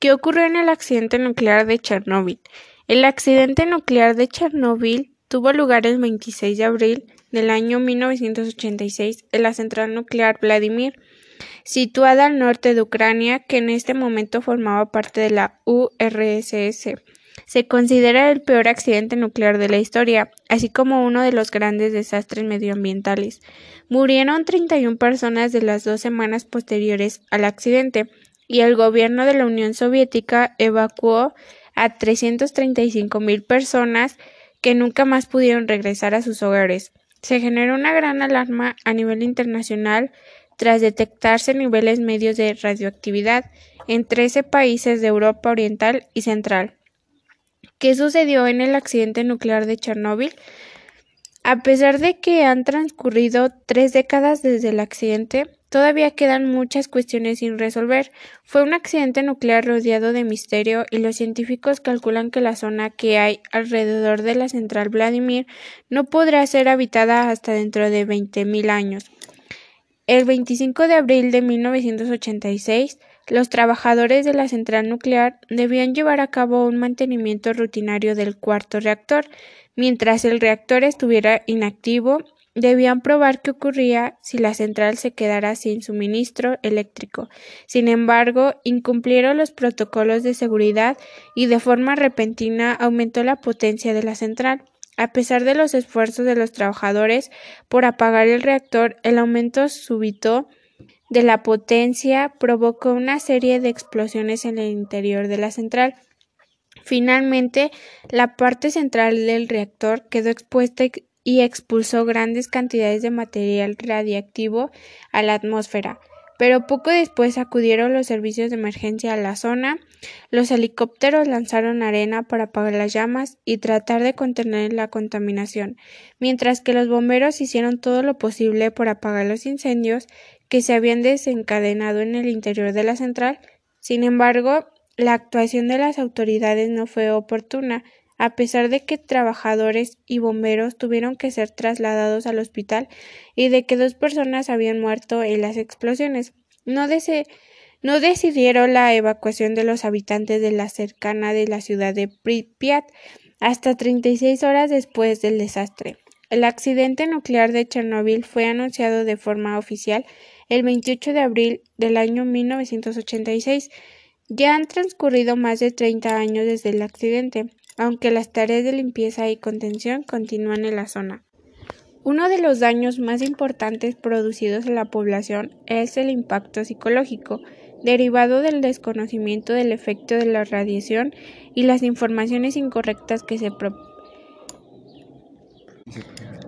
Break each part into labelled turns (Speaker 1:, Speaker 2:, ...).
Speaker 1: ¿Qué ocurrió en el accidente nuclear de Chernóbil? El accidente nuclear de Chernóbil tuvo lugar el 26 de abril del año 1986 en la central nuclear Vladimir, situada al norte de Ucrania, que en este momento formaba parte de la URSS. Se considera el peor accidente nuclear de la historia, así como uno de los grandes desastres medioambientales. Murieron 31 personas de las dos semanas posteriores al accidente, y el gobierno de la Unión Soviética evacuó a 335.000 personas que nunca más pudieron regresar a sus hogares. Se generó una gran alarma a nivel internacional tras detectarse niveles medios de radioactividad en 13 países de Europa Oriental y Central. ¿Qué sucedió en el accidente nuclear de Chernóbil? A pesar de que han transcurrido tres décadas desde el accidente, Todavía quedan muchas cuestiones sin resolver. Fue un accidente nuclear rodeado de misterio y los científicos calculan que la zona que hay alrededor de la central Vladimir no podrá ser habitada hasta dentro de 20.000 años. El 25 de abril de 1986, los trabajadores de la central nuclear debían llevar a cabo un mantenimiento rutinario del cuarto reactor, mientras el reactor estuviera inactivo Debían probar qué ocurría si la central se quedara sin suministro eléctrico. Sin embargo, incumplieron los protocolos de seguridad y de forma repentina aumentó la potencia de la central. A pesar de los esfuerzos de los trabajadores por apagar el reactor, el aumento súbito de la potencia provocó una serie de explosiones en el interior de la central. Finalmente, la parte central del reactor quedó expuesta y expulsó grandes cantidades de material radiactivo a la atmósfera. Pero poco después acudieron los servicios de emergencia a la zona, los helicópteros lanzaron arena para apagar las llamas y tratar de contener la contaminación, mientras que los bomberos hicieron todo lo posible por apagar los incendios que se habían desencadenado en el interior de la central. Sin embargo, la actuación de las autoridades no fue oportuna, a pesar de que trabajadores y bomberos tuvieron que ser trasladados al hospital y de que dos personas habían muerto en las explosiones. No, decidieron la evacuación de los habitantes de la cercana de la ciudad de Pripyat hasta 36 horas después del desastre. El accidente nuclear de Chernóbil fue anunciado de forma oficial el 28 de abril del año 1986. Ya han transcurrido más de 30 años desde el accidente aunque las tareas de limpieza y contención continúan en la zona. Uno de los daños más importantes producidos en la población es el impacto psicológico, derivado del desconocimiento del efecto de la radiación y las informaciones incorrectas que se,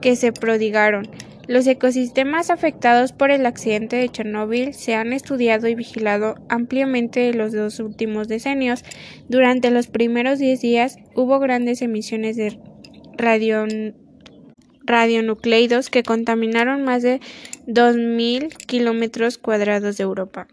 Speaker 1: que se prodigaron. Los ecosistemas afectados por el accidente de Chernóbil se han estudiado y vigilado ampliamente en los dos últimos decenios. Durante los primeros diez días hubo grandes emisiones de radionucleidos que contaminaron más de 2.000 kilómetros cuadrados de Europa.